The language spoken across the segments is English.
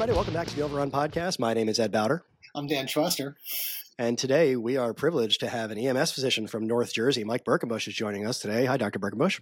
everybody. Welcome back to the Overrun Podcast. My name is Ed Bowder. I'm Dan Truster. And today we are privileged to have an EMS physician from North Jersey. Mike Berkenbush is joining us today. Hi, Dr. Berkenbush.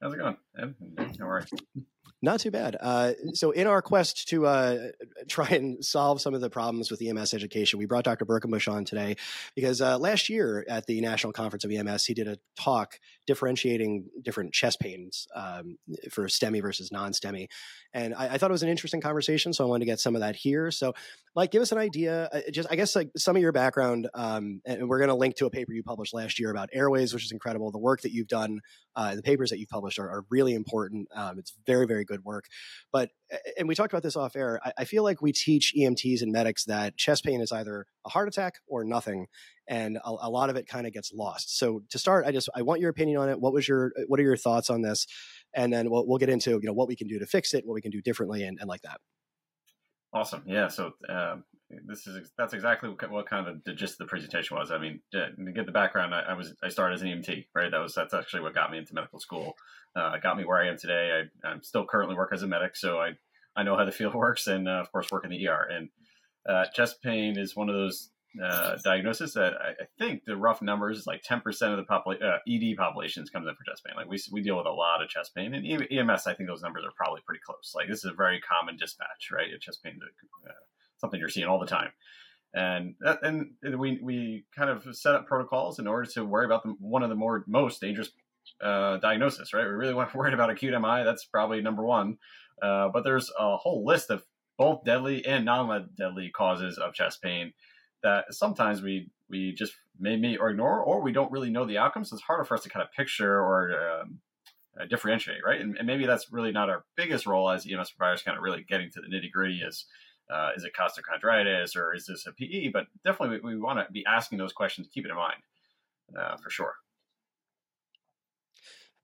How's it going? Ed? How are you? Not too bad. Uh, so, in our quest to uh, try and solve some of the problems with EMS education, we brought Dr. Berkenbush on today because uh, last year at the National Conference of EMS, he did a talk differentiating different chest pains um, for STEMI versus non STEMI. And I, I, thought it was an interesting conversation, so I wanted to get some of that here. So, Mike, give us an idea, uh, just I guess like some of your background, um, and we're going to link to a paper you published last year about airways, which is incredible. The work that you've done, uh, the papers that you've published are, are really important. Um, it's very, very good work. But and we talked about this off air. I, I, feel like we teach EMTs and medics that chest pain is either a heart attack or nothing, and a, a lot of it kind of gets lost. So to start, I just I want your opinion on it. What was your what are your thoughts on this? And then we'll, we'll get into you know what we can do to fix it, what we can do differently, and, and like that. Awesome. Yeah. So um, this is that's exactly what, what, kind of the gist of the presentation was. I mean, to get the background, I, I, was I started as an EMT, right? That was that's actually what got me into medical school. Uh, got me where I am today. I, am still currently work as a medic, so I I know how the field works, and uh, of course work in the ER. And uh, chest pain is one of those uh, diagnosis that I, I, think the rough numbers is like 10% of the popula- uh, ED populations comes in for chest pain. Like we, we deal with a lot of chest pain and EMS, I think those numbers are probably pretty close. Like this is a very common dispatch, right? A chest pain, uh, something you're seeing all the time. And, and we, we kind of set up protocols in order to worry about the, one of the more most dangerous uh, diagnosis, right? We really want to worry about acute MI. That's probably number one. Uh, but there's a whole list of both deadly and non-deadly causes of chest pain that sometimes we we just maybe or ignore, or we don't really know the outcomes. So it's harder for us to kind of picture or um, uh, differentiate, right? And, and, maybe that's really not our biggest role as EMS providers, kind of really getting to the nitty gritty. Is uh, is it costochondritis or is this a PE? But definitely, we, we want to be asking those questions. Keep it in mind uh, for sure.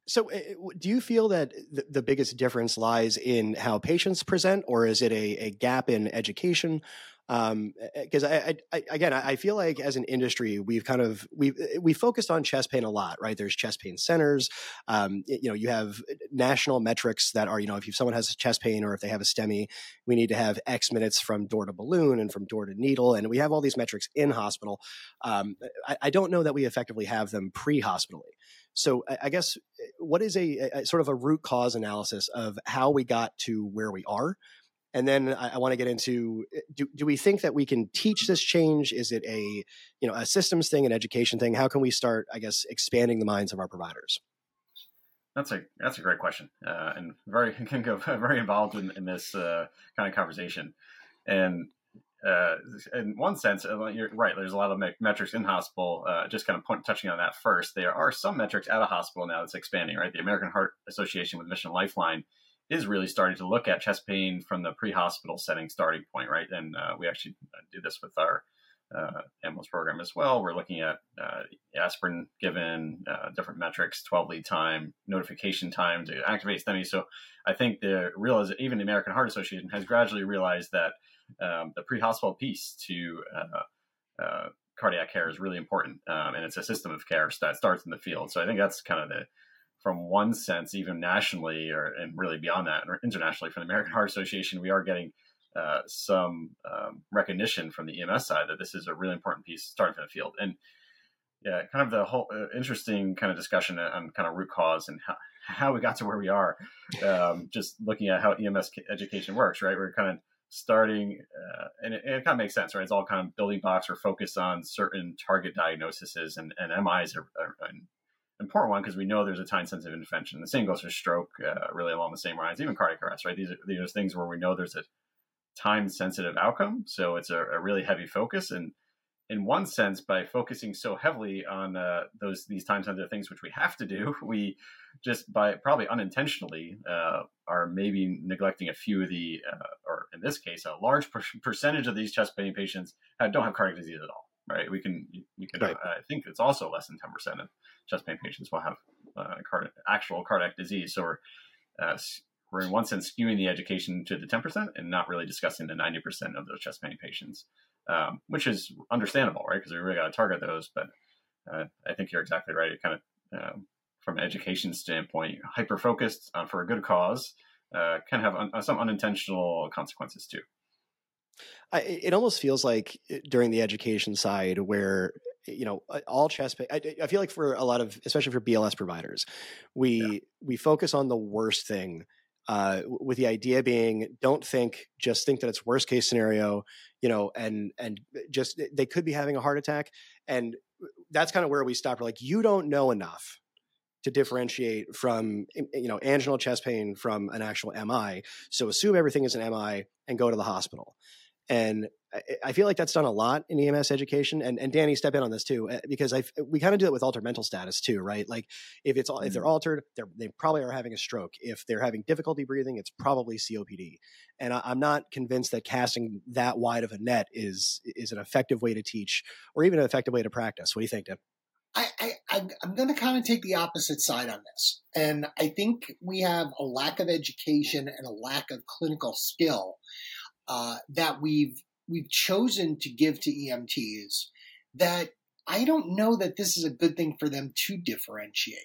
So, uh, do you feel that the, the, biggest difference lies in how patients present, or is it a, a gap in education? Because um, I, I, again, I feel like as an industry, we've kind of we we focused on chest pain a lot, right? There's chest pain centers. Um, you know, you have national metrics that are, you know, if someone has chest pain or if they have a STEMI, we need to have X minutes from door to balloon and from door to needle, and we have all these metrics in hospital. Um, I, I don't know that we effectively have them pre-hospitally. So I, guess what is a, a, sort of a root cause analysis of how we got to where we are? And then I, I want to get into do, do we think that we can teach this change? Is it a you know a systems thing, an education thing? How can we start, I guess, expanding the minds of our providers? That's a that's a great question, uh, and very can go very involved in, in this uh, kind of conversation. And uh, in one sense, uh, you're right. There's a lot of me- metrics in hospital. Uh, just kind of point, touching on that first, there are some metrics at a hospital now that's expanding. Right, the American Heart Association with Mission Lifeline is really starting to look at chest pain from the pre-hospital setting starting point. Right, and uh, we actually uh, do this with our uh, ambulance program as well. We're looking at uh, aspirin given, uh, different metrics, 12 lead time, notification time to activate STEMI. So I think the realize even the American Heart Association has gradually realized that um, the pre-hospital piece to uh, uh, cardiac care is really important, um, and it's a system of care that starts in the field. So I think that's kind of the from one sense, even nationally or and really beyond that, or internationally, from the American Heart Association, we are getting uh, some um, recognition from the EMS side that this is a really important piece starting from the field. And yeah, kind of the whole uh, interesting kind of discussion on kind of root cause and how, how we got to where we are. Um, just looking at how EMS education works, right? We're kind of starting, uh, and, it, and, it, kind of makes sense, right? It's all kind of building blocks. We're focused on certain target diagnoses, and, and MIs are, are important one because we know there's a time sensitive intervention. The same goes for stroke, uh, really along the same lines, even cardiac arrest, right? These are, these are things where we know there's a time sensitive outcome. So it's a, a, really heavy focus. And in one sense, by focusing so heavily on uh, those these time sensitive things, which we have to do, we just by probably unintentionally uh, are maybe neglecting a few of the, uh, or in this case, a large per- percentage of these chest pain patients don't have cardiac disease at all. Right? We can you can right. I think it's also less than ten percent of chest pain patients will have uh, card- actual cardiac disease. So we're uh, we're in one sense skewing the education to the 10% and not really discussing the 90% of those chest pain patients, um, which is understandable, right? Because we really got to target those. But uh, I think you're exactly right. It kind of, um, from an education standpoint, hyper focused uh, for a good cause uh, can have un- some unintentional consequences too. I, it almost feels like eh, during the education side where you know all chest pain I, I, feel like for a lot of especially for bls providers we yeah. we focus on the worst thing uh, with the idea being don't think just think that it's worst case scenario you know and and just they could be having a heart attack and that's kind of where we stop we're like you don't know enough to differentiate from you know anginal chest pain from an actual mi so assume everything is an mi and go to the hospital and I feel like that's done a lot in EMS education. And, and Danny, step in on this too, eh, because I we kind of do it with altered mental status too, right? Like if it's mm-hmm. if they're mm-hmm. altered, they're, they probably are having a stroke. If they're having difficulty breathing, it's probably COPD. And I, am not convinced that casting that wide of a net is is an effective way to teach or even an effective way to practice. What do you think, Dan? I, I, I'm going to kind of take the opposite side on this. And I think we have a lack of education and a lack of clinical skill uh, that we've we've chosen to give to EMTs that I don't know that this is a good thing for them to differentiate,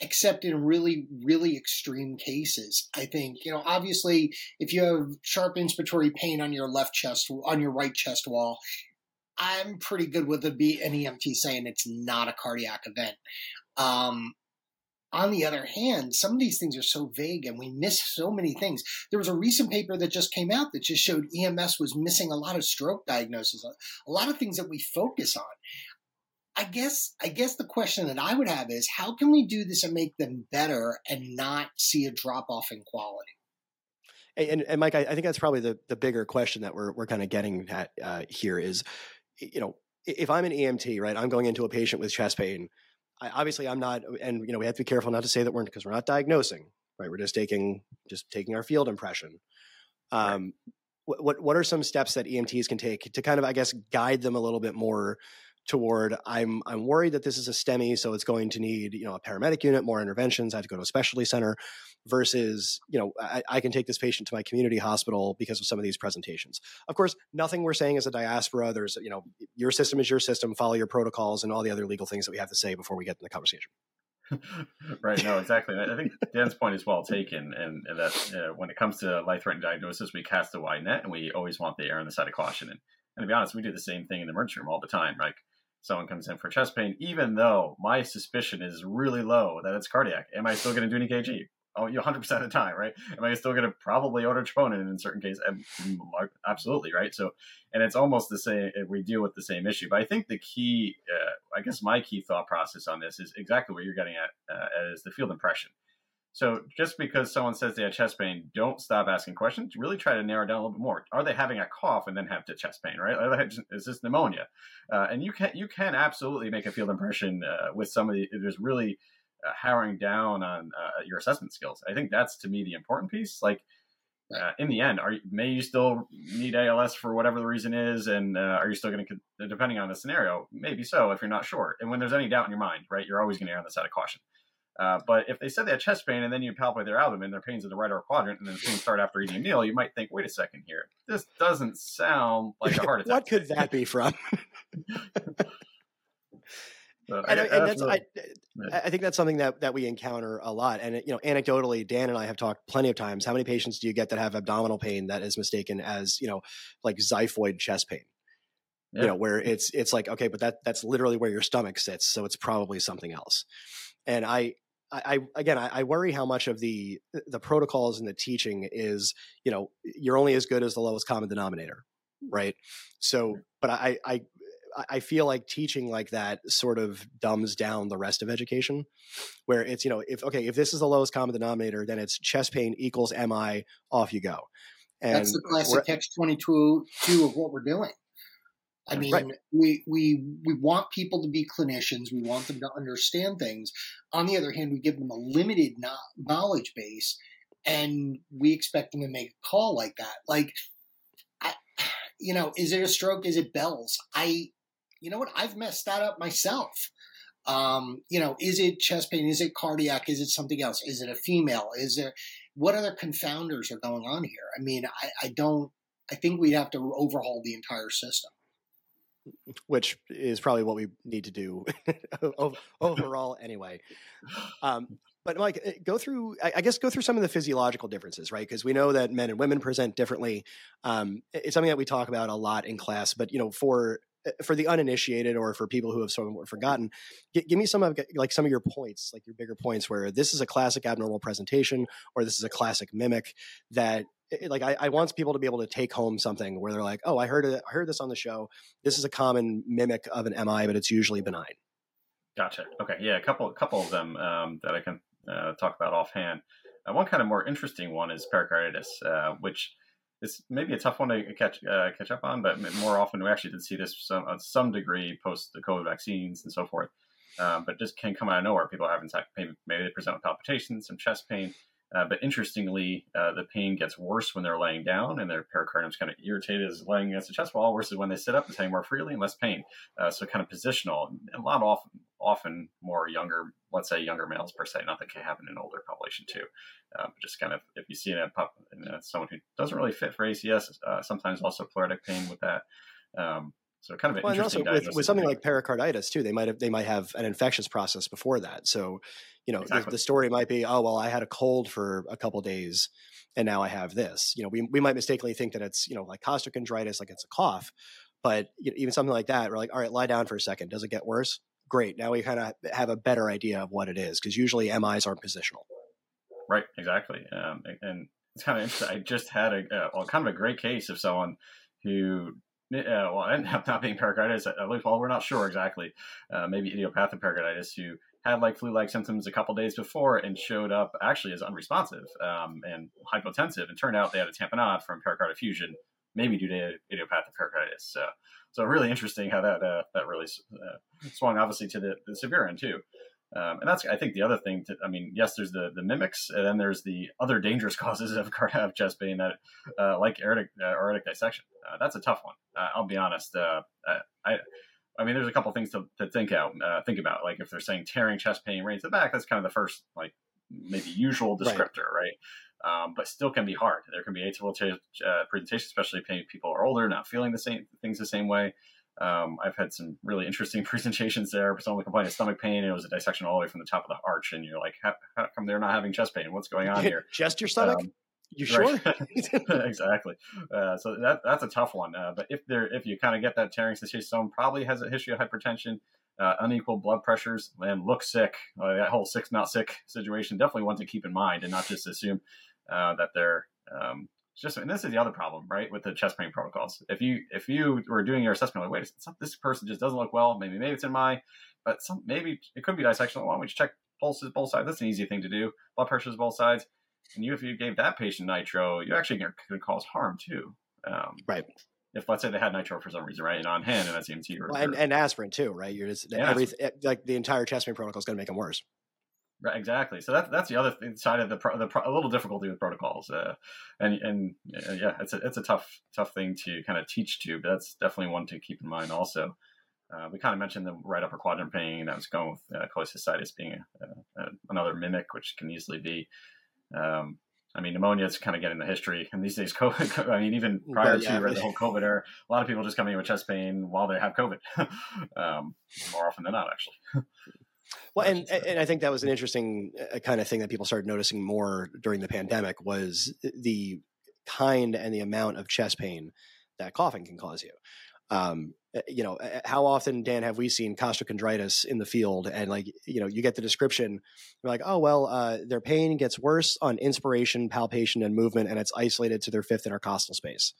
except in really, really extreme cases. I think, you know, obviously, if you have sharp inspiratory pain on your left chest, on your right chest wall, I'm pretty good with B, an EMT saying it's not a cardiac event. Um, on the other hand, some of these things are so vague and we miss so many things. There was a recent paper that just came out that just showed EMS was missing a lot of stroke diagnosis, a lot of things that we focus on. I guess I guess the question that I would have is how can we do this and make them better and not see a drop off in quality? And, and Mike, I, I, think that's probably the, the bigger question that we're we're kind of getting at uh, here is, you know, if I'm an EMT, right, I'm going into a patient with chest pain I, obviously I'm not, and you know, we have to be careful not to say that we're because we're not diagnosing, right? We're just taking just taking our field impression. Um, right. what, what what are some steps that EMTs can take to kind of, I guess, guide them a little bit more toward I'm I'm worried that this is a STEMI, so it's going to need you know a paramedic unit, more interventions. I have to go to a specialty center, versus you know I, I, can take this patient to my community hospital because of some of these presentations. Of course, nothing we're saying is a diaspora. There's you know your system is your system. Follow your protocols and all the other legal things that we have to say before we get in the conversation. right. No, exactly. I think Dan's point is well taken, and, and that uh, when it comes to life-threatening diagnosis, we cast a wide net, and we always want the air on the side of caution. And, and to be honest, we do the same thing in the emergency room all the time. Like someone comes in for chest pain, even though my suspicion is really low that it's cardiac, am I still going to do an EKG? Oh, you 100% of the time, right? Am I still going to probably order troponin in certain cases? Absolutely, right? So, and it's almost the same. We deal with the same issue, but I think the key, uh, I guess, my key thought process on this is exactly what you're getting at, uh, the field impression. So just because someone says they have chest pain, don't stop asking questions. Really try to narrow down a little bit more. Are they having a cough and then have the chest pain? Right? Is this pneumonia? Uh, and you can you can absolutely make a field impression uh, with some of the. There's really uh, harrowing down on uh, your assessment skills. I think that's to me the important piece. Like. Uh, in the end, are you, may you still need ALS for whatever the reason is, and uh, are you still going to, depending on the scenario, maybe so if you're not sure. And when there's any doubt in your mind, right, you're always going to err on the side of caution. Uh, but if they said they had chest pain and then you palpate their abdomen, their pain's in the right upper quadrant, and then things start after eating a meal, you might think, wait a second here, this doesn't sound like a heart attack. what could that be from? and, I, and that's, I, I, think that's something that, that we encounter a lot. And, you know, anecdotally, Dan and I have talked plenty of times. How many patients do you get that have abdominal pain that is mistaken as, you know, like xiphoid chest pain? Yeah. You know, where it's, it's like, okay, but that, that's literally where your stomach sits. So it's probably something else. And I, I, again, I, I, worry how much of the the protocols and the teaching is, you know, you're only as good as the lowest common denominator, mm. right? So, but I, I, I feel like teaching like that sort of dumbs down the rest of education, where it's, you know, if okay, if this is the lowest common denominator, then it's chest pain equals MI, off you go. And That's the classic catch twenty two two of what we're doing. I mean, right. we we we want people to be clinicians. We want them to understand things. On the other hand, we give them a limited knowledge base, and we expect them to make a call like that. Like, I, you know, is it a stroke? Is it bells? I, you know what? I've messed that up myself. Um, you know, is it chest pain? Is it cardiac? Is it something else? Is it a female? Is there what other confounders are going on here? I mean, I, I don't. I think we'd have to overhaul the entire system which is probably what we need to do overall anyway. Um, But Mike, eh, go through. I guess go through some of the physiological differences, right? Because we know that men and women present differently. Um, it's something that we talk about a lot in class. But you know, for eh, for the uninitiated or for people who have sort of forgotten, give, give me some of like some of your points, like your bigger points, where this is a classic abnormal presentation or this is a classic mimic that like I, I, want people to be able to take home something where they're like, oh, I heard it, I heard this on the show. This is a common mimic of an MI, but it's usually benign. Gotcha. Okay. Yeah, a couple, a couple of them um, that I can uh, talk about offhand. Uh, one kind of more interesting one is pericarditis, uh, which is maybe a tough one to catch uh, catch up on, but more often we actually did see this some, some degree post the COVID vaccines and so forth. Um, but just can come out of nowhere. People having maybe they present with palpitations, some chest pain. Uh, but interestingly, uh, the pain gets worse when they're laying down and their pericardium's kind of irritated as laying against the chest wall versus when they sit up and saying more freely and less pain. Uh, so kind of positional. And a lot often, often more younger, let's say younger males per se. Not that can happen in older population too. Uh, but just kind of if you see in a pup, in someone who doesn't really fit for ACS, uh, sometimes also pleuritic pain with that. Um, so kind of well, interesting. also with, with something like pericarditis too, they might have they might have an infectious process before that. So, you know, exactly. the, the, story might be, oh well, I had a cold for a couple days, and now I have this. You know, we we might mistakenly think that it's you know like costochondritis, like it's a cough, but you know, even something like that, we're like, all right, lie down for a second. Does it get worse? Great. Now we kind of have a better idea of what it is because usually MIs aren't positional. Right. Exactly. Um, and it's kind of interesting. I just had a uh, well, kind of a great case of someone who uh, well, ended up not being pericarditis. At least, well, we're not sure exactly. Uh, maybe idiopathic pericarditis who had like flu-like symptoms a couple days before and showed up actually as unresponsive um, and hypotensive, and turned out they had a tamponade from pericardial effusion, maybe due to idiopathic pericarditis. So, so really interesting how that uh, that really uh, swung obviously to the, the severe end too. Um, and that's, I think, the other thing. To, I mean, yes, there's the the mimics, and then there's the other dangerous causes of cardiac chest pain that, uh, like aortic uh, aortic dissection. Uh, that's a tough one. Uh, I'll be honest. Uh, I, I mean, there's a couple things to, to think out, uh, think about. Like if they're saying tearing chest pain right to the back, that's kind of the first, like maybe usual descriptor, right? right? Um, but still can be hard. There can be atypical presentation, especially if people are older, not feeling the same things the same way. Um, I've had some really interesting presentations there. Someone complained of stomach pain. And it was a dissection all the way from the top of the arch, and you're like, how, how come they're not having chest pain? What's going on here? Just your stomach? Um, you sure? exactly. Uh, so that that's a tough one. Uh, but if there, if you kind of get that tearing sensation, someone probably has a history of hypertension, uh, unequal blood pressures, and look sick. That whole sick not sick situation definitely one to keep in mind, and not just assume uh, that they're um, just and this is the other problem, right, with the chest pain protocols. If you if you were doing your assessment, like, wait, this person just doesn't look well. Maybe maybe it's in my, but some maybe it could be dissection. Why don't we just check pulses both sides? That's an easy thing to do. Blood pressures both sides. And you, if you gave that patient nitro, you actually could cause harm too. Um, right. If let's say they had nitro for some reason, right, and on hand and that's EMT or, well, and, and aspirin too, right? You're just every, like the entire chest pain protocol is going to make them worse. Right, exactly. So that's that's the other side of the pro, the pro, a little difficulty with protocols, uh, and and uh, yeah, it's a it's a tough tough thing to kind of teach to, but that's definitely one to keep in mind. Also, uh, we kind of mentioned the right upper quadrant pain. I was going with uh, cholecystitis being a, a, another mimic, which can easily be. Um, I mean, pneumonia is kind of getting the history, and these days, COVID. I mean, even prior yeah. to the whole COVID era, a lot of people just coming in with chest pain while they have COVID, um, more often than not, actually. Well, and and I think that was an interesting uh, kind of thing that people started noticing more during the pandemic was the kind and the amount of chest pain that coughing can cause you. Um, uh, you know, how often, Dan, have we seen costochondritis in the field? And like, you know, you get the description, you're like, oh well, uh, their pain gets worse on inspiration, palpation, and movement, and it's isolated to their fifth intercostal space.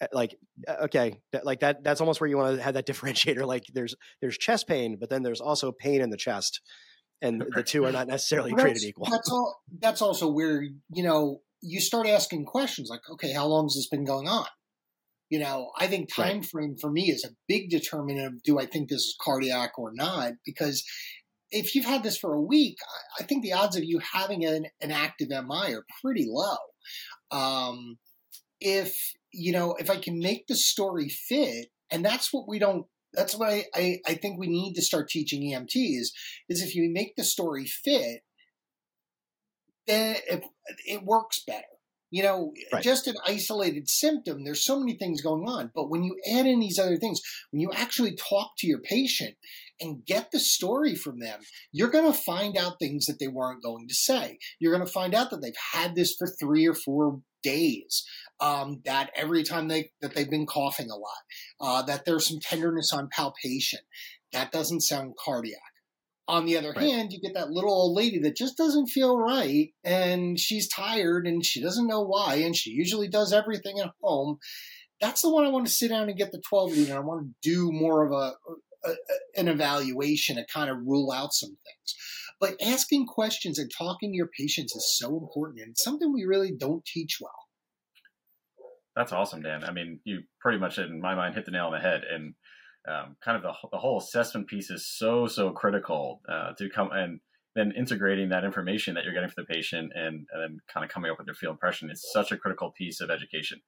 Uh, like uh, okay like that that's almost where you want to have that differentiator like there's there's chest pain but then there's also pain in the chest and the two are not necessarily created equal. that's all that's also where you know you start asking questions like okay how long has this been going on? You know i think time right. frame for me is a big determinant of do i think this is cardiac or not? Because if you've had this for a week i think the odds of you having an, an active mi are pretty low. Um, if you know, if I can make the story fit, and that's what we don't that's I, I, I, think we need to start teaching EMTs is if you make the story fit, then it, it works better. You know, right. just an isolated symptom, there's so many things going on. But when you add in these other things, when you actually talk to your patient, and get the story from them, you're going to find out things that they weren't going to say. You're going to find out that they've had this for three or four days. Um, that every time they that they've been coughing a lot, uh, that there's some tenderness on palpation. That doesn't sound cardiac. On the other right. hand, you get that little old lady that just doesn't feel right and she's tired and she doesn't know why and she usually does everything at home. That's the one I want to sit down and get the 12 lead and I want to do more of a, a an evaluation to kind of rule out some things. But asking questions and talking to your patients is so important and something we really don't teach well. That's awesome, Dan. I mean, you pretty much, in my mind, hit the nail on the head. And um, kind of the, the whole assessment piece is so so critical uh, to come and then integrating that information that you're getting from the patient and, and then kind of coming up with their field impression is such a critical piece of education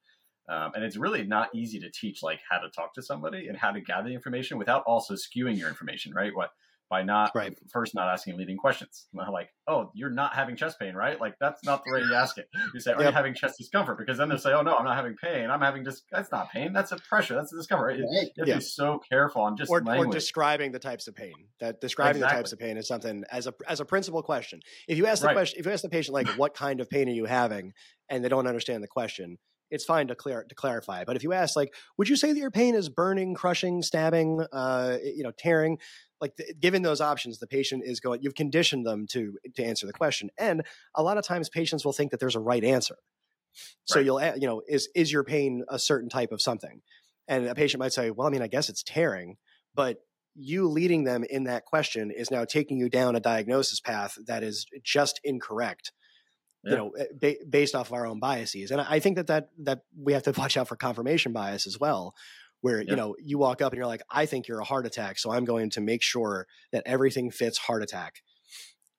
um, and it's really not easy to teach like how to talk to somebody and how to gather the information without also skewing your information right what by not right. first not asking leading questions. Like, oh, you're not having chest pain, right? Like that's not the way you ask it. You say, are yep. you having chest discomfort? Because then they'll say, oh no, I'm not having pain. I'm having just that's not pain. That's a pressure. That's a discomfort. Right. You have yeah. to be so careful on just or, or, describing the types of pain. That describing exactly. the types of pain is something as a as a principal question. If you ask the right. question, if you ask the patient like, what kind of pain are you having, and they don't understand the question, it's fine to clear to clarify. But if you ask, like, would you say that your pain is burning, crushing, stabbing, uh, you know, tearing? Like, the, given those options, the patient is going. You've conditioned them to to answer the question, and a lot of times patients will think that there's a right answer. So right. you'll, you know, is is your pain a certain type of something? And a patient might say, well, I mean, I guess it's tearing, but you leading them in that question is now taking you down a diagnosis path that is just incorrect yeah. you know eh, ba- based off of our own biases and i think that that that we have to watch out for confirmation bias as well where yeah. you know you walk up and you're like i think you're a heart attack so i'm going to make sure that everything fits heart attack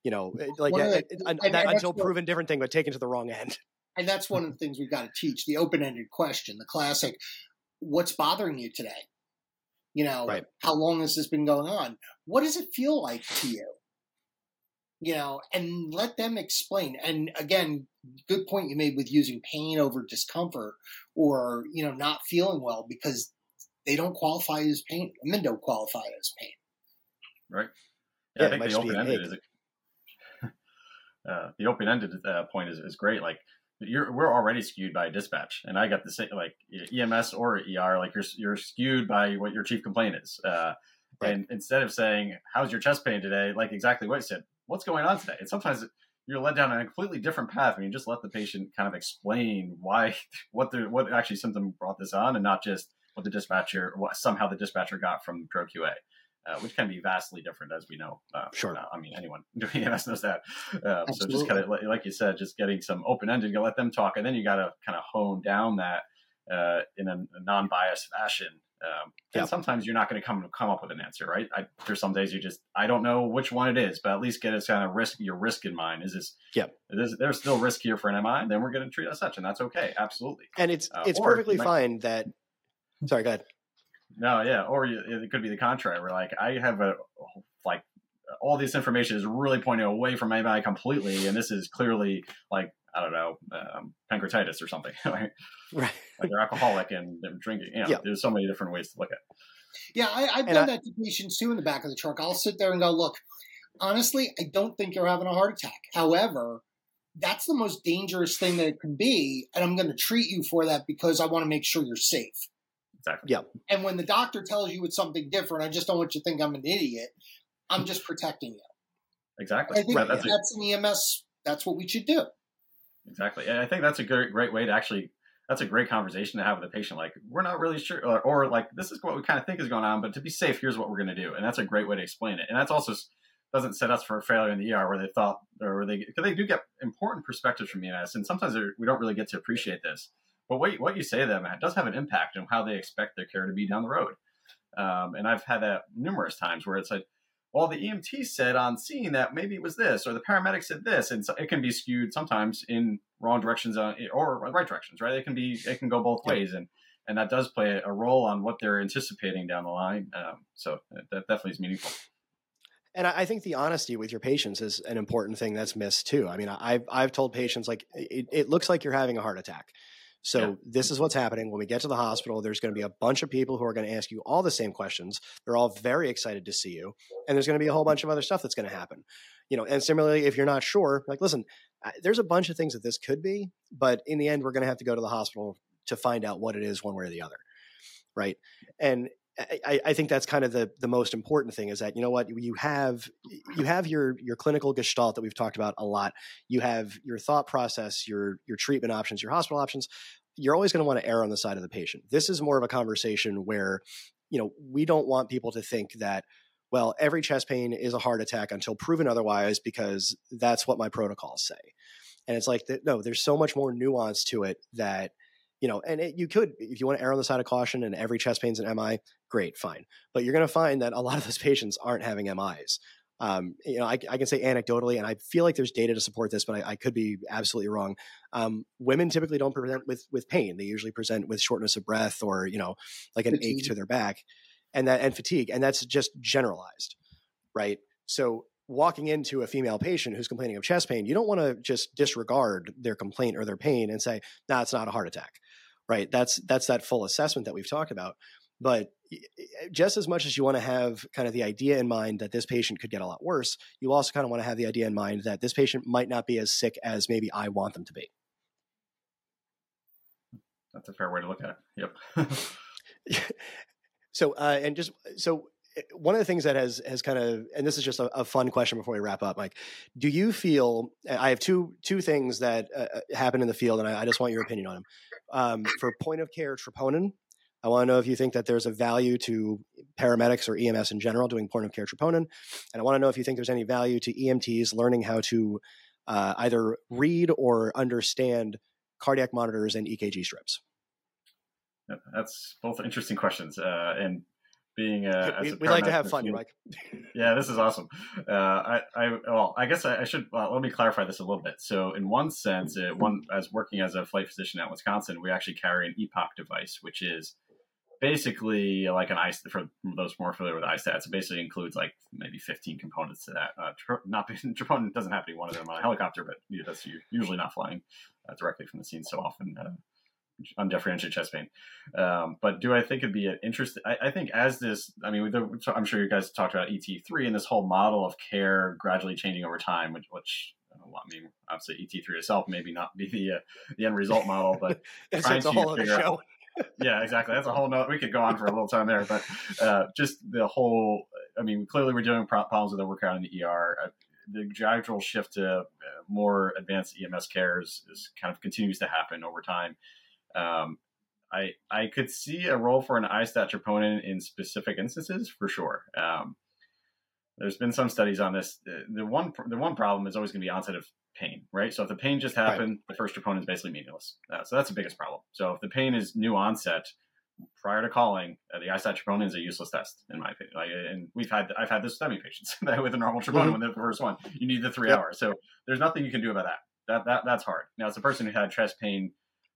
you know eh, like a, a, that, until proven different thing but taken to the wrong end and that's one of the things we've got to teach the open-ended question the classic what's bothering you today you know right. how long has this been going on what does it feel like to you you know, and let them explain. And again, good point you made with using pain over discomfort or, you know, not feeling well because they don't qualify as pain. Men don't qualify as pain. Right. Yeah, yeah I think the open ended is a, uh, the open ended uh, point is, is great. Like you're, we're already skewed by dispatch and I got the same, like EMS or ER, like you're, you're skewed by what your chief complaint is. Uh, Right. And instead of saying, "How's your chest pain today?" like exactly what you said, what's going on today? And sometimes you're led down a completely different path and you just let the patient kind of explain why, what the, what actually symptom brought this on and not just what the dispatcher, what somehow the dispatcher got from ProQA. Uh, which can be vastly different, as we know. Uh, sure. Uh, I mean, anyone doing EMS knows that. Uh, so just kind of, like you said, just getting some open ended, you let them talk, and then you got to kind of hone down that uh, in a, a non biased fashion um, and yep. sometimes you're not going to come come up with an answer, right? I, there's some days you just I don't know which one it is, but at least get a kind of risk your risk in mind. Is this? Yep. Is, there's still risk here for an MI, then we're going to treat as such, and that's okay, absolutely. And it's uh, it's perfectly might, fine that. Sorry, go ahead. No, yeah, or it could be the contrary. Where like I have a like all this information is really pointing away from my MI completely, and this is clearly like I don't know, um, pancreatitis or something. Right. right. Like they're alcoholic and they're drinking. You know, yeah. There's so many different ways to look at it. Yeah, I, have done I, that to patients too in the back of the truck. I'll sit there and go, look, honestly, I don't think you're having a heart attack. However, that's the most dangerous thing that it can be. And I'm going to treat you for that because I want to make sure you're safe. Exactly. Yeah. And when the doctor tells you it's something different, I just don't want you to think I'm an idiot. I'm just protecting you. Exactly. I think right, that's, that's an EMS. That's what we should do. Exactly. And I think that's a great, great way to actually, that's a great conversation to have with a patient. Like, we're not really sure, or, or like, this is what we kind of think is going on, but to be safe, here's what we're going to do. And that's a great way to explain it. And that's also doesn't set us for a failure in the ER where they thought, or they, because they do get important perspectives from EMS. And sometimes we don't really get to appreciate this. But what, what you say to them does have an impact on how they expect their care to be down the road. Um, and I've had that numerous times where it's like, well, the EMT said on scene that maybe it was this, or the paramedic said this, and so it can be skewed sometimes in wrong directions uh, or right directions, right? It can be, it can go both ways, and and that does play a role on what they're anticipating down the line. Um, so that definitely is meaningful. And I think the honesty with your patients is an important thing that's missed too. I mean, I've I've told patients like it, it looks like you're having a heart attack. So yeah. this is what's happening when we get to the hospital. There's going to be a bunch of people who are going to ask you all the same questions. They're all very excited to see you, and there's going to be a whole bunch of other stuff that's going to happen. You know, and similarly, if you're not sure, like, listen, there's a bunch of things that this could be, but in the end, we're going to have to go to the hospital to find out what it is, one way or the other, right? And I, I, think that's kind of the the most important thing is that you know what you have you have your your clinical gestalt that we've talked about a lot. You have your thought process, your your treatment options, your hospital options. You're always going to want to err on the side of the patient. This is more of a conversation where you know we don't want people to think that well every chest pain is a heart attack until proven otherwise because that's what my protocols say. And it's like no, there's so much more nuance to it that you know, and it, you could, if you want to err on the side of caution and every chest pain's an MI, great, fine. But you're going to find that a lot of those patients aren't having MIs. Um, you know, I, I, can say anecdotally, and I feel like there's data to support this, but I, I could be absolutely wrong. Um, women typically don't present with with pain; they usually present with shortness of breath or you know, like an fatigue. ache to their back, and that and fatigue, and that's just generalized, right? So walking into a female patient who's complaining of chest pain, you don't want to just disregard their complaint or their pain and say, "Nah, it's not a heart attack." Right? That's that's that full assessment that we've talked about. But just as much as you want to have kind of the idea in mind that this patient could get a lot worse, you also kind of want to have the idea in mind that this patient might not be as sick as maybe I want them to be. That's a fair way to look at it. Yep. so, uh, and just so one of the things that has has kind of and this is just a, a, fun question before we wrap up mike do you feel i have two two things that uh, uh happen in the field and I, I, just want your opinion on them um, for point of care troponin I want to know if you think that there's a value to paramedics or EMS in general doing point of care troponin. And I want to know if you think there's any value to EMTs learning how to uh, either read or understand cardiac monitors and EKG strips. That's both interesting questions. Uh, and being uh, we, we like to have fun, Mike. yeah, this is awesome. Uh, I, I, well, I guess I, I should well, let me clarify this a little bit. So, in one sense, it, one as working as a flight physician at Wisconsin, we actually carry an EPOC device, which is basically like an ice for those more familiar with iStats. It basically includes like maybe 15 components to that. Uh, tr- not troponin doesn't have to be one of them on a helicopter, but you know, that's usually not flying uh, directly from the scene so often. Undifferentiated chest pain. Um, but do I think it'd be an interest? I, I think as this, I mean, the, I'm sure you guys talked about ET3 and this whole model of care gradually changing over time, which, which I mean, obviously ET3 itself maybe not be the uh, the end result model, but trying to figure out yeah, exactly. That's a whole nother. We could go on for a little time there, but uh, just the whole. I mean, clearly we're doing problems with overcrowd in the ER. The gradual shift to uh, more advanced EMS cares is kind of continues to happen over time. Um, I I could see a role for an iStat troponin in specific instances for sure. Um, there's been some studies on this. The, the one the one problem is always going to be onset of pain, right? So if the pain just happened, right. the first troponin is basically meaningless. Uh, so that's the biggest problem. So if the pain is new onset prior to calling, uh, the iStat troponin is a useless test in my opinion. Like, and we've had I've had this STEMI patients with a normal troponin mm-hmm. when the first one. You need the three yep. hours. So there's nothing you can do about that. That that that's hard. Now it's a person who had chest pain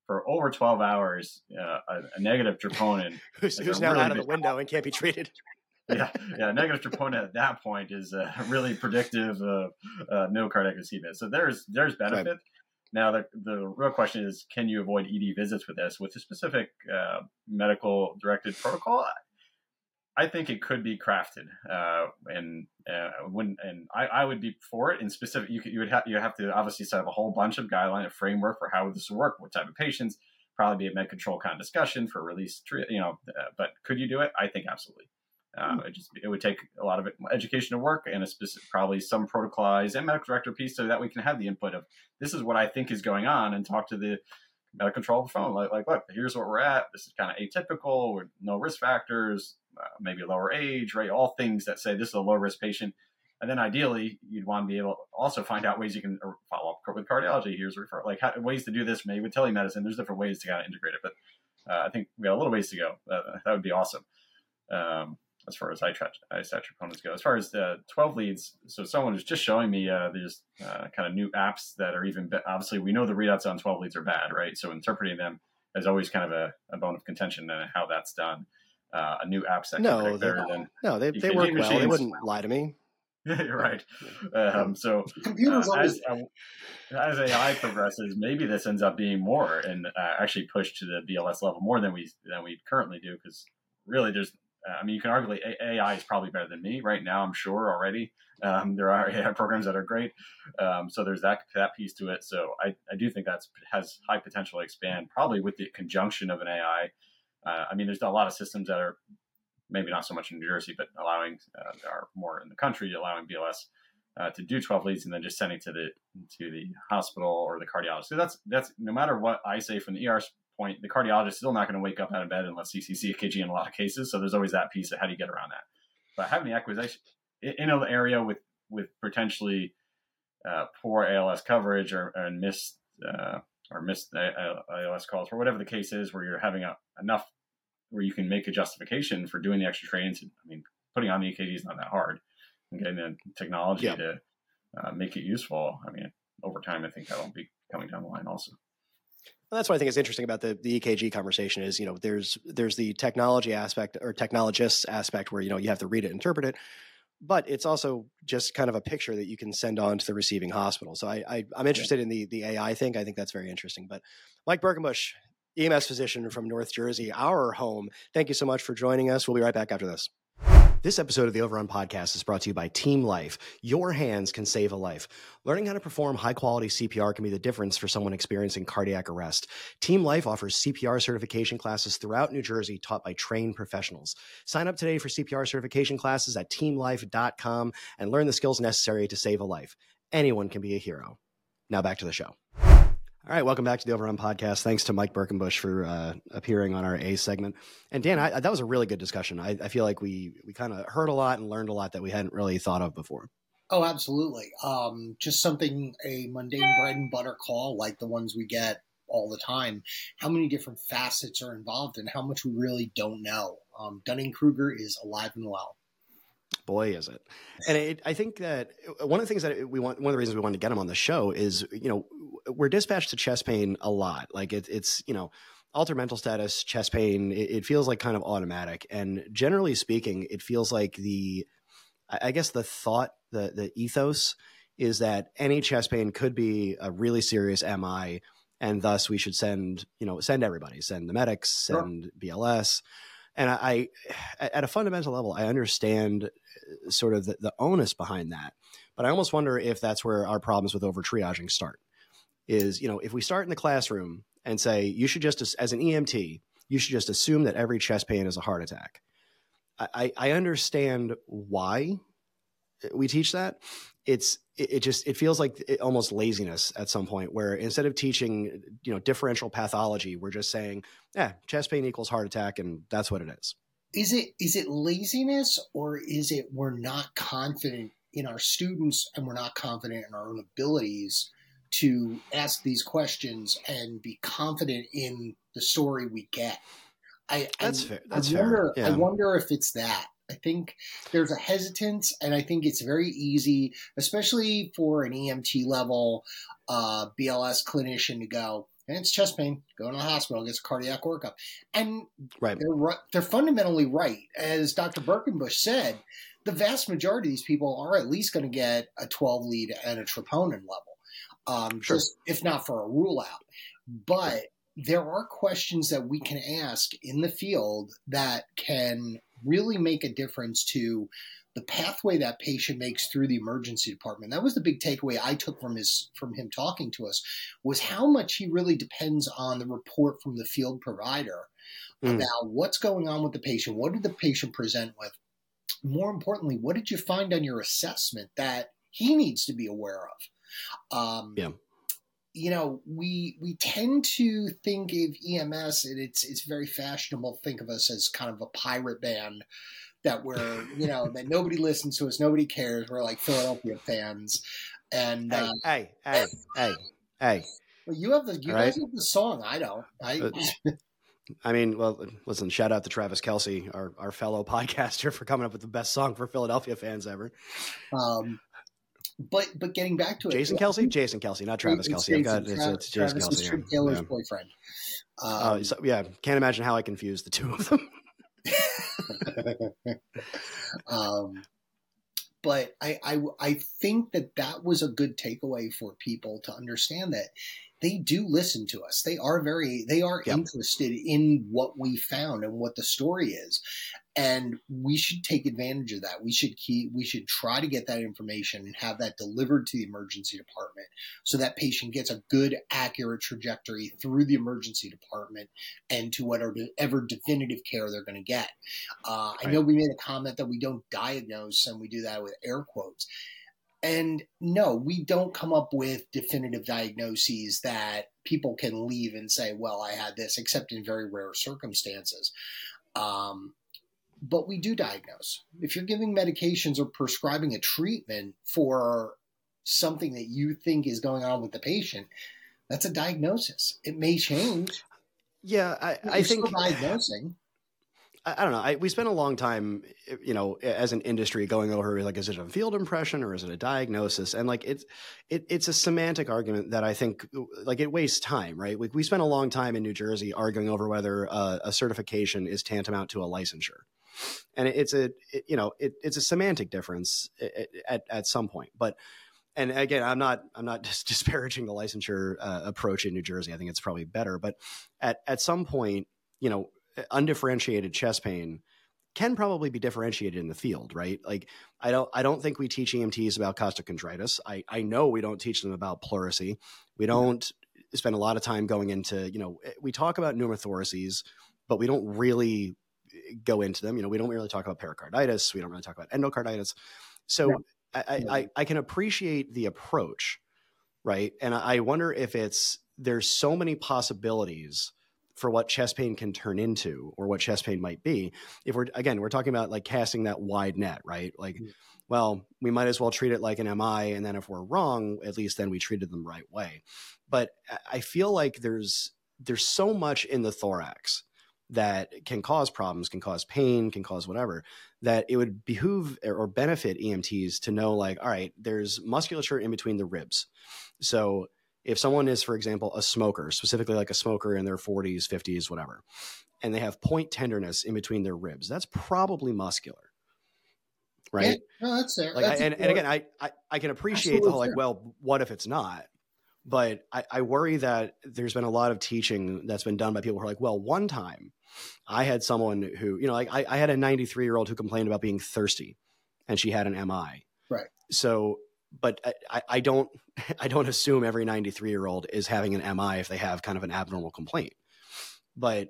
for over 12 hours, uh, a, a, negative troponin. who's, who's now really out of the window and can't be treated yeah, yeah. Negative troponin at that point is uh, really predictive of uh, no cardiac ischemia. So there's there's benefit. Right. Now the the real question is, can you avoid ED visits with this with a specific uh, medical directed protocol? I think it could be crafted, uh, and uh, when and I, I, would be for it. In specific, you could, you would have you have to obviously set up a whole bunch of guideline, a framework for how this would work, what type of patients, probably be a med control kind of discussion for release, you know. Uh, but could you do it? I think absolutely. Uh, it just it would take a lot of education to work and a specific, probably some protocolized and medical director piece so that we can have the input of this is what I think is going on and talk to the medical control the phone. Like, like look here's what we're at. This is kind of atypical with no risk factors uh, maybe lower age right? All things that say this is a low risk patient. And then ideally you'd want to be able to also find out ways you can uh, follow up with cardiology. Here's refer like how, ways to do this maybe with telemedicine. There's different ways to kind of integrate it but uh, I think we got a little ways to go. Uh, that would be awesome. Um, as far as iStat components go. As far as the 12 leads, so someone was just showing me uh, these uh, kind of new apps that are even, be- obviously we know the readouts on 12 leads are bad, right? So interpreting them is always kind of a, a bone of contention and how that's done. Uh, a new app that no, they, than no, they, they work well. They wouldn't lie to me. You're right. Um, so computers uh, as, as, AI progresses, maybe this ends up being more and uh, actually pushed to the BLS level more than we than we currently do. Because really, there's I mean, you can argue AI is probably better than me right now. I'm sure already. Um, there are AI programs that are great, um, so there's that that piece to it. So I, I do think that's has high potential to expand, probably with the conjunction of an AI. Uh, I mean, there's a lot of systems that are maybe not so much in New Jersey, but allowing uh, are more in the country, allowing BLS uh, to do 12 leads and then just sending to the to the hospital or the cardiologist. So that's that's no matter what I say from the ER point, the cardiologist is still not going to wake up out of bed unless he CCC EKG in a lot of cases. So there's always that piece of how do you get around that. But having the acquisition in an area with with potentially uh, poor ALS coverage or, or missed uh, or missed ALS calls or whatever the case is, where you're having a, enough where you can make a justification for doing the extra trainings. I mean, putting on the EKG is not that hard, and getting the technology yeah. to uh, make it useful. I mean, over time, I think that'll be coming down the line also. Well, that's what I think is interesting about the, the EKG conversation is, you know, there's there's the technology aspect or technologists aspect where, you know, you have to read it, interpret it, but it's also just kind of a picture that you can send on to the receiving hospital. So I, I am interested in the the AI thing. I think that's very interesting. But Mike Berkenbush, EMS physician from North Jersey, our home. Thank you so much for joining us. We'll be right back after this. This episode of the Overrun Podcast is brought to you by Team Life. Your hands can save a life. Learning how to perform high quality CPR can be the difference for someone experiencing cardiac arrest. Team Life offers CPR certification classes throughout New Jersey taught by trained professionals. Sign up today for CPR certification classes at teamlife.com and learn the skills necessary to save a life. Anyone can be a hero. Now back to the show. All right, welcome back to the Overrun Podcast. Thanks to Mike Berkenbush for uh, appearing on our A segment. And Dan, I, that was a really good discussion. I, I feel like we we kind of heard a lot and learned a lot that we hadn't really thought of before. Oh, absolutely. Um, just something a mundane bread and butter call like the ones we get all the time. How many different facets are involved and how much we really don't know. Um, Dunning Kruger is alive and well boy is it? And it, i think that one of the things that we want one of the reasons we wanted to get him on the show is you know we're dispatched to chest pain a lot. Like it, it's you know altered mental status chest pain it, it, feels like kind of automatic. And generally speaking it feels like the i guess the thought the the ethos is that any chest pain could be a really serious mi and thus we should send you know send everybody send the medics send sure. bls and I, I, at a fundamental level, I understand uh, sort of the, the, onus behind that, but I almost wonder if that's where our problems with over triaging start. Is you know if we start in the classroom and say you should just as an EMT you should just assume that every chest pain is a heart attack. I, I understand why we teach that. It's it, it just it feels like it, almost laziness at some point where instead of teaching you know differential pathology we're just saying yeah chest pain equals heart attack and that's what it is is it is it laziness or is it we're not confident in our students and we're not confident in our own abilities to ask these questions and be confident in the story we get I, that's I, fair. That's I wonder, fair. Yeah. I wonder if it's that. I think there's a hesitance, and I think it's very easy, especially for an EMT level uh, BLS clinician, to go. It's chest pain. Go to the hospital, gets a cardiac workup, and right. they're they're fundamentally right, as Dr. Berkenbush said. The vast majority of these people are at least going to get a 12 lead and a troponin level, um, sure. just if not for a rule out. But there are questions that we can ask in the field that can really make a difference to the pathway that patient makes through the emergency department. That was the big takeaway I took from his from him talking to us was how much he really depends on the report from the field provider mm. about what's going on with the patient. What did the patient present with? More importantly, what did you find on your assessment that he needs to be aware of? Um, yeah you know, we we tend to think of EMS, and it's it's very fashionable to think of us as kind of a pirate band that we're you know that nobody listens to us, nobody cares. We're like Philadelphia fans, and hey, uh, hey, hey, hey, hey. Well, you have the you right? guys have the song. I don't. I. Uh, I mean, well, listen, shout out to Travis Kelce, our, our fellow podcaster, for coming up with the best song for Philadelphia fans ever. Um, but but getting back to it, Jason Kelce, Jason Kelce, not Travis Kelce. Jason, got, it's, it's Jason Travis Kelce. Taylor's yeah. boyfriend. Oh, um, uh, so, yeah, can't imagine how I confused the two of them. um, but I, I I think that that was a good takeaway for people to understand that they do listen to us. They are very they are yep. interested in what we found and what the story is and we should take advantage of that we should keep we should try to get that information and have that delivered to the emergency department so that patient gets a good accurate trajectory through the emergency department and to whatever definitive care they're going to get uh, right. i know we made a comment that we don't diagnose and we do that with air quotes and no, we don't come up with definitive diagnoses that people can leave and say, well, I had this, except in very rare circumstances. Um, but we do diagnose. If you're giving medications or prescribing a treatment for something that you think is going on with the patient, that's a diagnosis. It may change. Yeah, I, I think diagnosing. I, don't know. I, we spent a long time, you know, as an industry going over like, is it a field impression or is it a diagnosis? And like, it's it, it's a semantic argument that I think like it wastes time, right? Like we spent a long time in New Jersey arguing over whether uh, a certification is tantamount to a licensure and it's a it, you know it, it's a semantic difference at, at some point but and again i'm not i'm not just disparaging the licensure uh, approach in new jersey i think it's probably better but at at some point you know Uh, undifferentiated chest pain can probably be differentiated in the field right like i don't i don't think we teach emts about costochondritis i i know we don't teach them about pleurisy we don't spend a lot of time going into you know eh, we talk about pneumothoraces but we don't really eh, go into them. You know, we don't really talk about pericarditis. We don't really talk about endocarditis. So. I, I, I, can appreciate the approach, right? And I wonder if it's there's so many possibilities for what chest pain can turn into or what chest pain might be. If we're again, we're talking about like casting that wide net, right? Like, mm-hmm. well, we might as well treat it like an MI, and then if we're wrong, at least then we treated them the right way. But I feel like there's there's so much in the thorax that can cause problems, can cause pain, can cause whatever, that it would behoove or benefit EMTs to know, like, all right, there's musculature in between the ribs. So if someone is, for example, a smoker, specifically like a smoker in their 40s, 50s, whatever, and they have point tenderness in between their ribs, that's probably muscular. Right. Yeah, no, that's there. Like, that's and, and, again, I, I, I can appreciate Absolutely the whole, like, well, what if it's not? But I, I worry that there's been a lot of teaching that's been done by people who are like, well, one time I had someone who, you know, like I, I had a 93 year old who complained about being thirsty and she had an MI. Right. So, but I, I don't, I don't assume every 93 year old is having an MI if they have kind of an abnormal complaint. But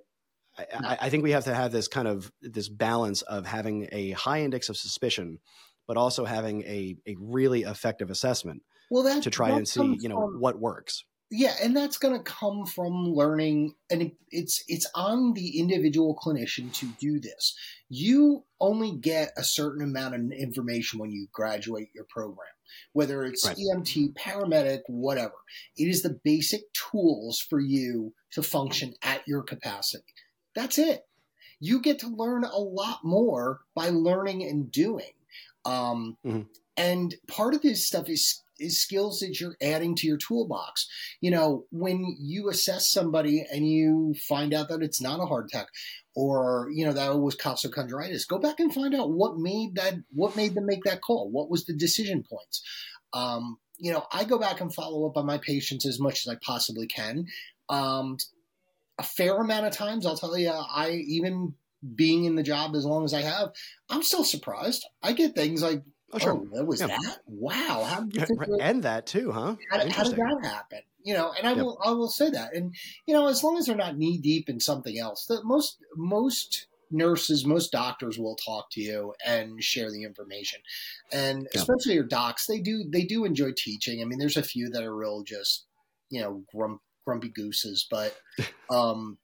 I, I, think we have to have this kind of this balance of having a high index of suspicion, but also having a, a really effective assessment well, that, to try and see, you know, from, what works. Yeah and that's going to come from learning and it's it's on the individual clinician to do this. You only get a certain amount of information when you graduate your program whether it's right. emt paramedic whatever it is the basic tools for you to function at your capacity that's it you get to learn a lot more by learning and doing um, mm-hmm. and part of this stuff is is skills that you're adding to your toolbox. You know, when you assess somebody and you find out that it's not a heart attack or, you know, that it was costochondritis, go back and find out what made that, what made them make that call. What was the decision points? Um, you know, I go back and follow up on my patients as much as I possibly can. Um, a fair amount of times, I'll tell you, I even being in the job as long as I have, I'm still surprised. I get things like, Oh, sure. Oh, was yeah. that. Wow. How did you and that too, huh? How, how, did that happen? You know, and I yep. will I will say that. And you know, as long as they're not knee deep in something else, that most most nurses, most doctors will talk to you and share the information. And yep. especially your docs, they do they do enjoy teaching. I mean, there's a few that are real just, you know, grump, grumpy gooses, but um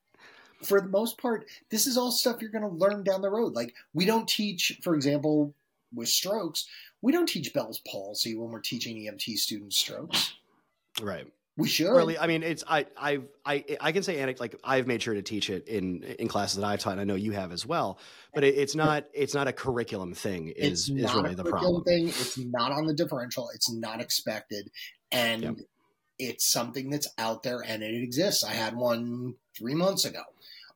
for the most part, this is all stuff you're going to learn down the road. Like we don't teach, for example, with strokes, we don't teach Bell's palsy when we're teaching EMT students strokes. Right. We should. Really, I mean, it's I I I I can say like I've made sure to teach it in in classes that I've taught. And I know you have as well, but it, it's not it's not a curriculum thing. Is is really the problem? Thing. It's not on the differential. It's not expected, and yep. it's something that's out there and it exists. I had one three months ago.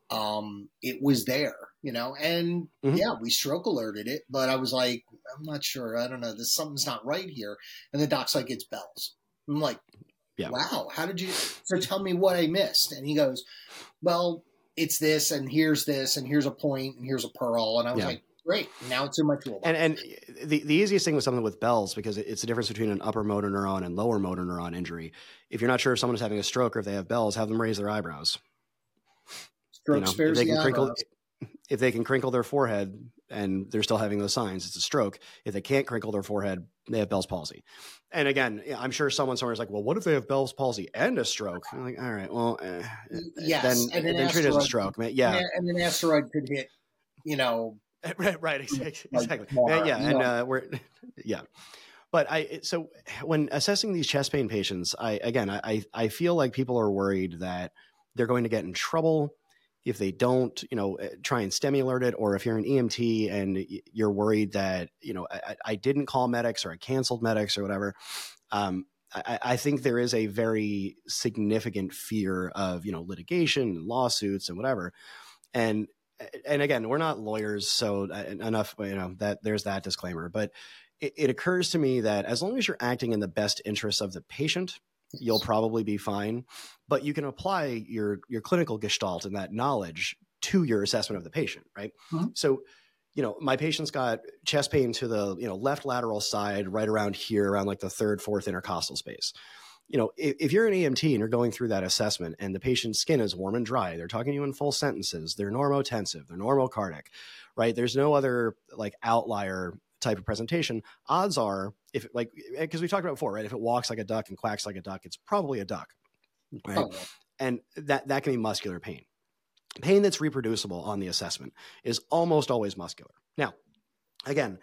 Um, it was there you know, and mm-hmm. yeah, we stroke alerted it, but I was like, I'm not sure. I don't know. This something's not right here. And the doc's like, it's bells. I'm like, yeah. wow, how did you? So tell me what I missed. And he goes, well, it's this, and here's this, and here's a point, and here's a pearl. And I was yeah. like, great. Now it's in my toolbox. And, and the, the easiest thing with something with bells, because it's the difference between an upper motor neuron and lower motor neuron injury. If you're not sure if someone's having a stroke or if they have bells, have them raise their eyebrows. Stroke you know, spares they can the crinkle, eyebrows if they can crinkle their forehead and they're still having those signs, it's a stroke. If they can't crinkle their forehead, they have Bell's palsy. And again, I'm sure someone somewhere is like, well, what if they have Bell's palsy and a stroke? I'm like, all right, well, eh, yes, then, then, treat it as a stroke. Yeah. And an asteroid could hit, you know. right, right, exactly. exactly. yeah, yeah, and uh, we're, yeah. But I, so when assessing these chest pain patients, I, again, I, I feel like people are worried that they're going to get in trouble if they don't, you know, eh, try and STEMI alert it, or if you're an EMT and you're worried that, you know, I, I didn't call medics or I canceled medics or whatever, um, I, I, think there is a very significant fear of, you know, litigation and lawsuits and whatever. And eh, and again, we're not lawyers, so uh, enough, you know, that there's that disclaimer. But it, it occurs to me that as long as you're acting in the best interests of the patient, you'll probably be fine. But you can apply your your clinical gestalt and that knowledge to your assessment of the patient, right? Mm-hmm. So, you know, my patient's got chest pain to the you know left lateral side, right around here, around like the third, fourth intercostal space. You know, if, if you're an EMT and you're going through that assessment and the patient's skin is warm and dry, they're talking to you in full sentences, they're normotensive, they're normocardic, right? There's no other like outlier type of presentation, odds are if like eh, because we talked about before, right? If it walks like a duck and quacks like a duck, it's probably a duck, right? Oh. And that that can be muscular pain. Pain that's reproducible on the assessment is almost always muscular. Now, again,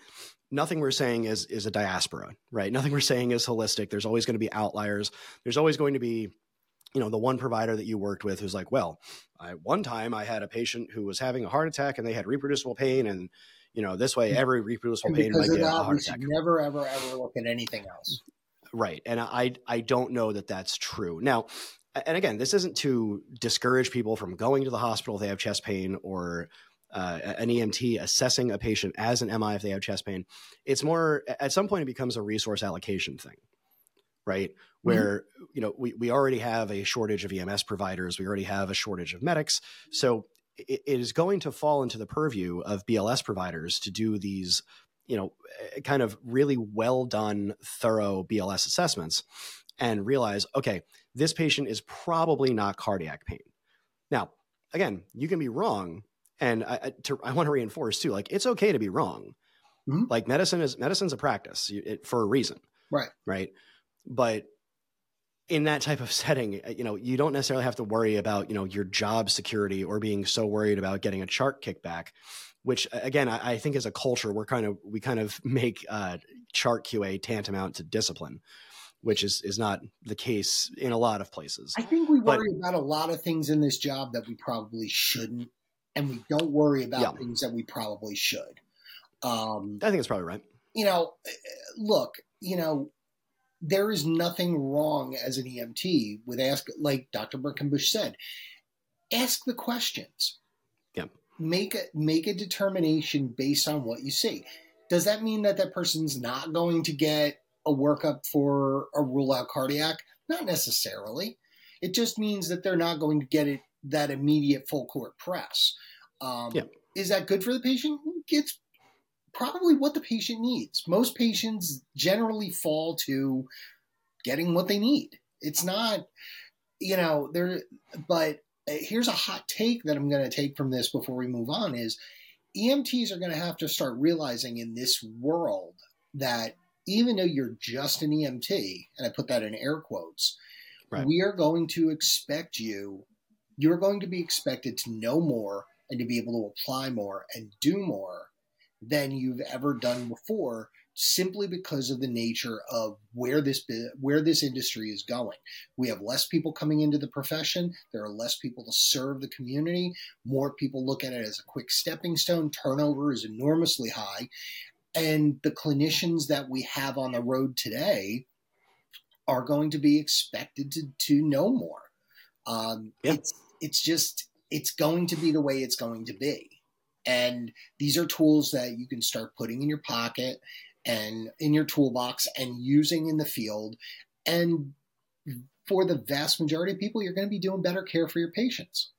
nothing we're saying is is a diaspora, right? Nothing we're saying is holistic. There's always going to be outliers. There's always going to be you know the one provider that you worked with who's like well I, one time i had a patient who was having a heart attack and they had reproducible pain and you know, this way every reproducible pain might get that, a heart attack. Never, ever, ever look at anything else. Right, and I I don't know that that's true. Now, and again, this isn't to discourage people from going to the hospital if they have chest pain or uh, an EMT assessing a patient as an MI if they have chest pain. It's more at some point it becomes a resource allocation thing, right? Mm-hmm. Where mm-hmm. you know we we already have a shortage of EMS providers, we already have a shortage of medics, so it is going to fall into the purview of BLS providers to do these, you know, eh, kind of really well done, thorough BLS assessments and realize, okay, this patient is probably not cardiac pain. Now, again, you can be wrong. And I, to, I want to reinforce too, like it's okay to be wrong. Mm-hmm. Like medicine is medicine's a practice it, for a reason. Right. Right. But in that type of setting, uh, you know, you don't necessarily have to worry about, you know, your job security or being so worried about getting a chart kickback, which again, I, I think as a culture, we're kind of, we kind of make uh, chart QA tantamount to discipline, which is, is not the case in a lot of places. I think we worry but, about a lot of things in this job that we probably shouldn't. And we don't worry about yeah. things that we probably should. Um, I think it's probably right. You know, uh, look, you know, there is nothing wrong as an EMT with ask, like Dr. Berkenbush said, ask the questions. Yeah. Make a, make a determination based on what you see. Does that mean that that person's not going to get a workup for a rule out cardiac? Not necessarily. It just means that they're not going to get it that immediate full court press. Um, yeah. Is that good for the patient? It's probably what the patient needs. Most patients generally fall to getting what they need. It's not, you know, there, but uh, here's a hot take that I'm going to take from this before we move on is EMTs are going to have to start realizing in this world that even though you're just an EMT, and I put that in air quotes, right. we are going to expect you, you're going to be expected to know more and to be able to apply more and do more than you've ever done before simply because of the nature of where this where this industry is going. We have less people coming into the profession. There are less people to serve the community. More people look at it as a quick stepping stone. Turnover is enormously high, and the clinicians that we have on the road today are going to be expected to to know more. Um, It's it's just it's going to be the way it's going to be And these are tools that you can start putting in your pocket and in your toolbox and using in the field. And for the vast majority of people, you're going to be doing better care for your patients.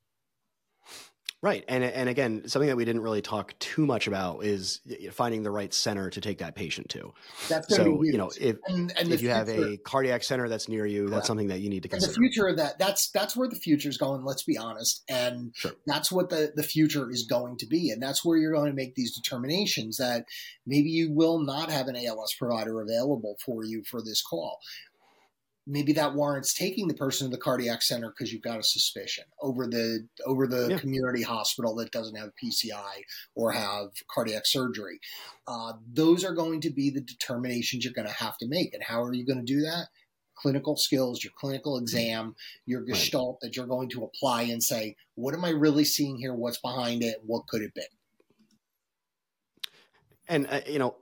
Right, and and again, something that we didn't really talk too much about is finding the right center to take that patient to. That's so you know if and, and if you future, have a cardiac center that's near you, correct. that's something that you need to consider. And the future of that that's that's where the future is going. Let's be honest, and sure. that's what the the future is going to be, and that's where you're going to make these determinations that maybe you will not have an ALS provider available for you for this call maybe that warrants taking the person to the cardiac center because you've got a suspicion over the over the yeah. community hospital that doesn't have PCI or have cardiac surgery. Uh, those are going to be the determinations you're going to have to make. And how are you going to do that? Clinical skills, your clinical exam, your gestalt right. that you're going to apply and say, what am I really seeing here? What's behind it? What could it be? And uh, you know,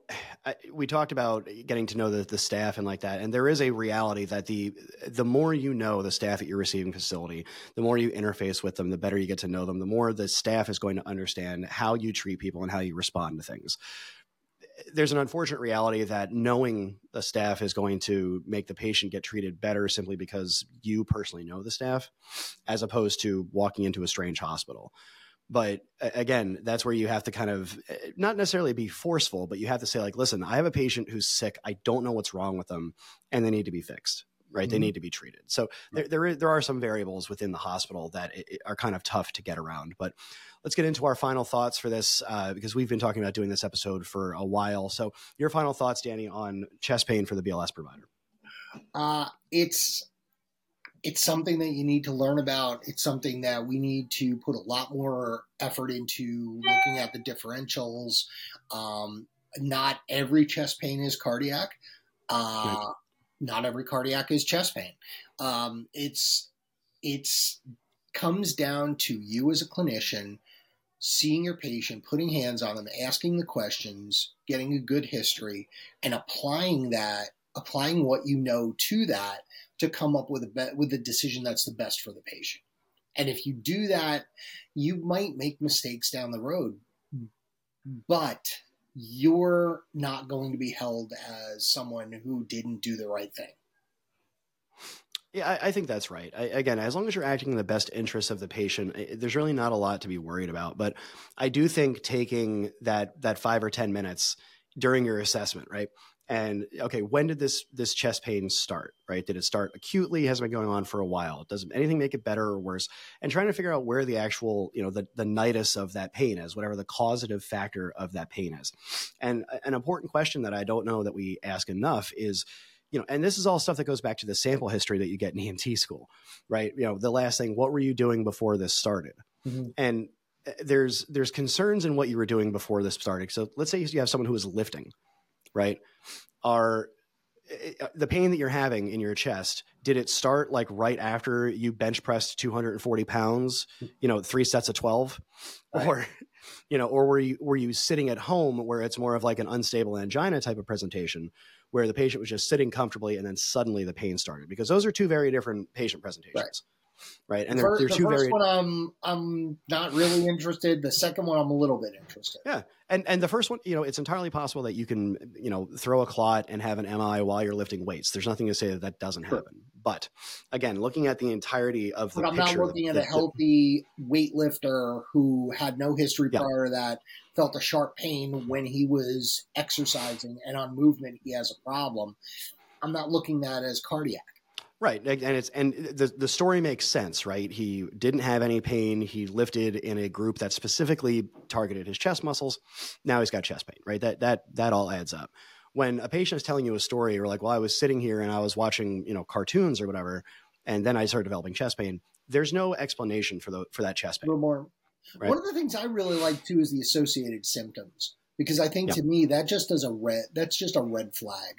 I, we talked about getting to know the, the staff and like that, and there is a reality that the the more you know the staff at your receiving facility, the more you interface with them, the better you get to know them, the more the staff is going to understand how you treat people and how you respond to things. There's an unfortunate reality that knowing the staff is going to make the patient get treated better simply because you personally know the staff, as opposed to walking into a strange hospital but again that's where you have to kind of eh, not necessarily be forceful but you have to say like listen i have a patient who's sick. I don't know what's wrong with them and they need to be fixed right? Mm-hmm. they need to be treated. So there, there, there are some variables within the hospital that are kind of tough to get around. But let's get into our final thoughts for this uh, because we've been talking about doing this episode for a while. So your final thoughts danny on chest pain for the bls provider. Uh, it's it's something that you need to learn about. It's something that we need to put a lot more effort into looking at the differentials. Um, not every chest pain is cardiac. Uh, not every cardiac is chest pain. Um, it's it's comes down to you as a clinician seeing your patient, putting hands on them, asking the questions, getting a good history, and applying that, applying what you know to that to come up with a be- with a decision that's the best for the patient. And if you do that, you might make mistakes down the road, but you're not going to be held as someone who didn't do the right thing. Yeah, I, I think that's right. I, again, as long as you're acting in the best interest of the patient, there's really not a lot to be worried about. But I do think taking that that five or ten minutes during your assessment, right? And okay when did this this chest pain start right? Did it start acutely? Has it been going on for a while. Does anything make it better or worse? And trying to figure out where the actual you know the, the nidus of that pain is whatever the causative factor of that pain is. And an important question that i don't know that we ask enough is you know and this is all stuff that goes back to the sample history that you get in emt school right? You know the last thing what were you doing before this started? Mm-hmm. and uh, there's there's concerns in what you were doing before this started. So let's say you have someone who is lifting right are eh, eh, the pain that you're having in your chest did it start like right after you bench pressed 240 pounds you know three sets of 12 right. or you know or were you were you sitting at home where it's more of like an unstable angina type of presentation where the patient was just sitting comfortably and then suddenly the pain started? Because those are two very different patient presentations. Right right? And they're, they're the two first very. one, I'm I'm not really interested. The second one, I'm a little bit interested. Yeah, and and the first one, you know, it's entirely possible that you can, you know, throw a clot and have an MI while you're lifting weights. There's nothing to say that that doesn't sure. happen. But again, looking at the entirety of the but I'm not looking the, at the, a healthy weightlifter who had no history yeah. prior to that, felt a sharp pain when he was exercising, and on movement he has a problem. I'm not looking at as cardiac. Right, and it's and the the story makes sense, right? He didn't have any pain. He lifted in a group that specifically targeted his chest muscles. Now he's got chest pain, right? That that that all adds up. When a patient is telling you a story, or like, well, I was sitting here and I was watching, you know, cartoons or whatever, and then I started developing chest pain. There's no explanation for the for that chest pain. more. Right? One of the things I really like too is the associated symptoms because I think yeah. to me that just does a red. That's just a red flag.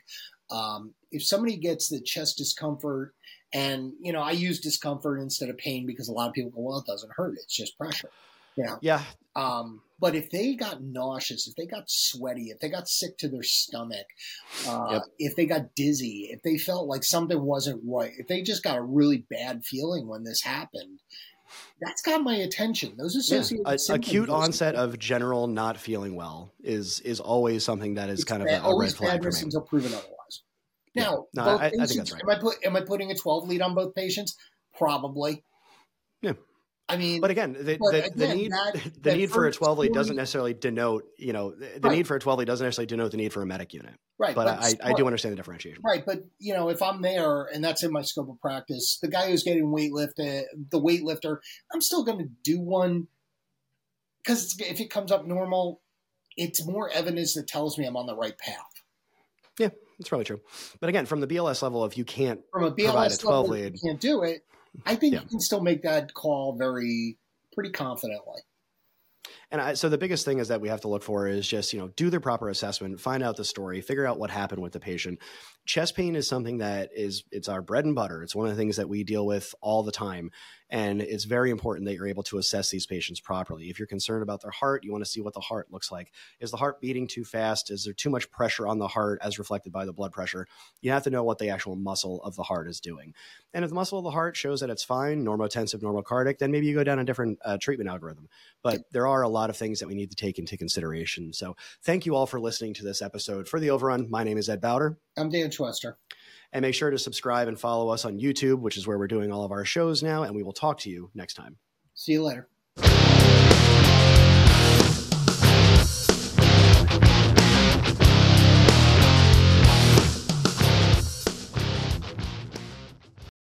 Um, if somebody gets the chest discomfort, and you know, I use discomfort instead of pain because a lot of people go, "Well, it doesn't hurt; it's just pressure." You know? Yeah. Um, but if they got nauseous, if they got sweaty, if they got sick to their stomach, uh, yep. if they got dizzy, if they felt like something wasn't right, if they just got a really bad feeling when this happened, that's got my attention. Those associated yeah. acute onset of general not feeling well is is always something that is kind bad, of a, a red flag for me. until proven otherwise. Now, yeah. no, I, I, think that's right. Am I put am I putting a twelve lead on both patients? Probably. Yeah. I mean, but again, the, but the, again, the need that, the that need for a twelve lead doesn't necessarily denote you know the right. need for a twelve lead doesn't necessarily denote the need for a medic unit. Right, but, but I, I, do understand the differentiation. Right, but you know if I'm there and that's in my scope of practice, the guy who's getting weightlifted, the weightlifter, I'm still going to do one because if it comes up normal, it's more evidence that tells me I'm on the right path. Yeah, that's probably true. But again, from the BLS level, if you can't from a BLS a 12 level, lead, you can't do it. I think yeah. you can still make that call very pretty confidently. And I, so the biggest thing is that we have to look for is just, you know, do the proper assessment, find out the story, figure out what happened with the patient. Chest pain is something that is, it's our bread and butter. It's one of the things that we deal with all the time. And it's very important that you're able to assess these patients properly. If you're concerned about their heart, you want to see what the heart looks like. Is the heart beating too fast? Is there too much pressure on the heart as reflected by the blood pressure? You have to know what the actual muscle of the heart is doing. And if the muscle of the heart shows that it's fine, normotensive, normocardic, then maybe you go down a different uh, treatment algorithm. But there are a lot of things that we need to take into consideration. So thank you all for listening to this episode. For the overrun, my name is Ed Bowder. I'm Dan Schwester. And make sure to subscribe and follow us on YouTube, which is where we're doing all of our shows now. And we will talk to you next time. See you later.